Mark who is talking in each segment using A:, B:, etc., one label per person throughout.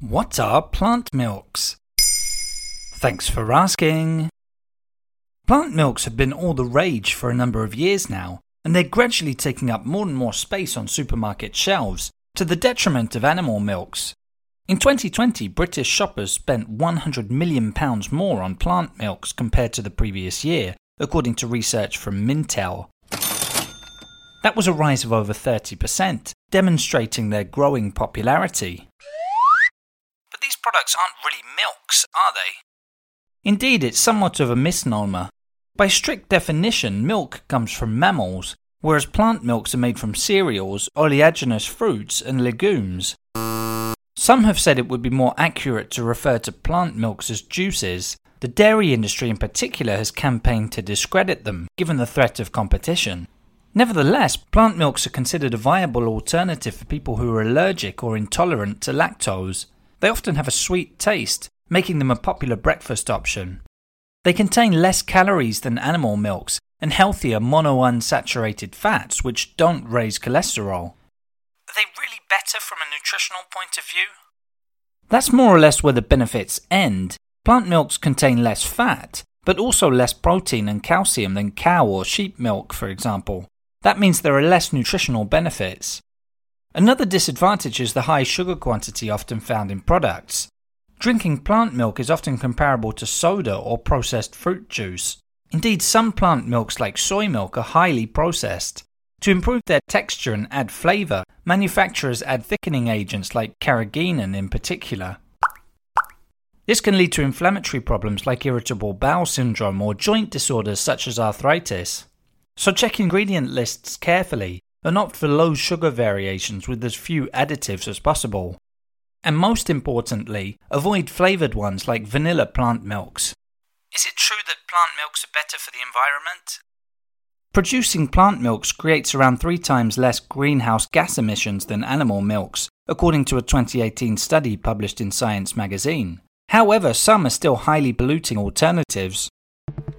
A: What are plant milks? Thanks for asking. Plant milks have been all the rage for a number of years now, and they're gradually taking up more and more space on supermarket shelves to the detriment of animal milks. In 2020, British shoppers spent £100 million more on plant milks compared to the previous year, according to research from Mintel. That was a rise of over 30%, demonstrating their growing popularity. Products aren't really milks, are they? Indeed, it's somewhat of a misnomer. By strict definition, milk comes from mammals, whereas plant milks are made from cereals, oleaginous fruits, and legumes. Some have said it would be more accurate to refer to plant milks as juices. The dairy industry in particular has campaigned to discredit them, given the threat of competition. Nevertheless, plant milks are considered a viable alternative for people who are allergic or intolerant to lactose. They often have a sweet taste, making them a popular breakfast option. They contain less calories than animal milks and healthier monounsaturated fats, which don't raise cholesterol. Are they really better from a nutritional point of view? That's more or less where the benefits end. Plant milks contain less fat, but also less protein and calcium than cow or sheep milk, for example. That means there are less nutritional benefits. Another disadvantage is the high sugar quantity often found in products. Drinking plant milk is often comparable to soda or processed fruit juice. Indeed, some plant milks, like soy milk, are highly processed. To improve their texture and add flavour, manufacturers add thickening agents like carrageenan in particular. This can lead to inflammatory problems like irritable bowel syndrome or joint disorders such as arthritis. So check ingredient lists carefully and opt for low sugar variations with as few additives as possible. And most importantly, avoid flavoured ones like vanilla plant milks. Is it true that plant milks are better for the environment? Producing plant milks creates around three times less greenhouse gas emissions than animal milks, according to a 2018 study published in Science magazine. However, some are still highly polluting alternatives.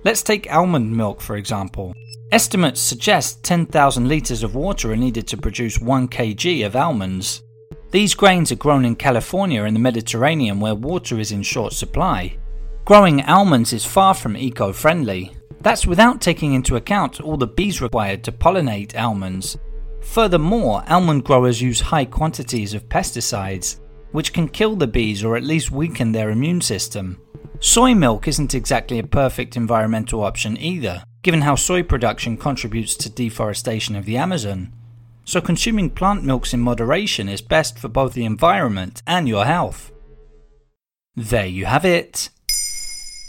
A: Let's take almond milk for example. Estimates suggest 10,000 litres of water are needed to produce 1 kg of almonds. These grains are grown in California and the Mediterranean where water is in short supply. Growing almonds is far from eco friendly. That's without taking into account all the bees required to pollinate almonds. Furthermore, almond growers use high quantities of pesticides, which can kill the bees or at least weaken their immune system. Soy milk isn't exactly a perfect environmental option either, given how soy production contributes to deforestation of the Amazon so consuming plant milks in moderation is best for both the environment and your health. There you have it.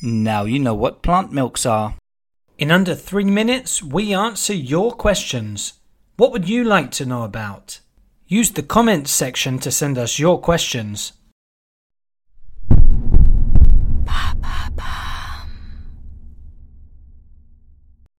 A: Now you know what plant milks are. In under three minutes, we answer your questions. What would you like to know about? Use the comments section to send us your questions.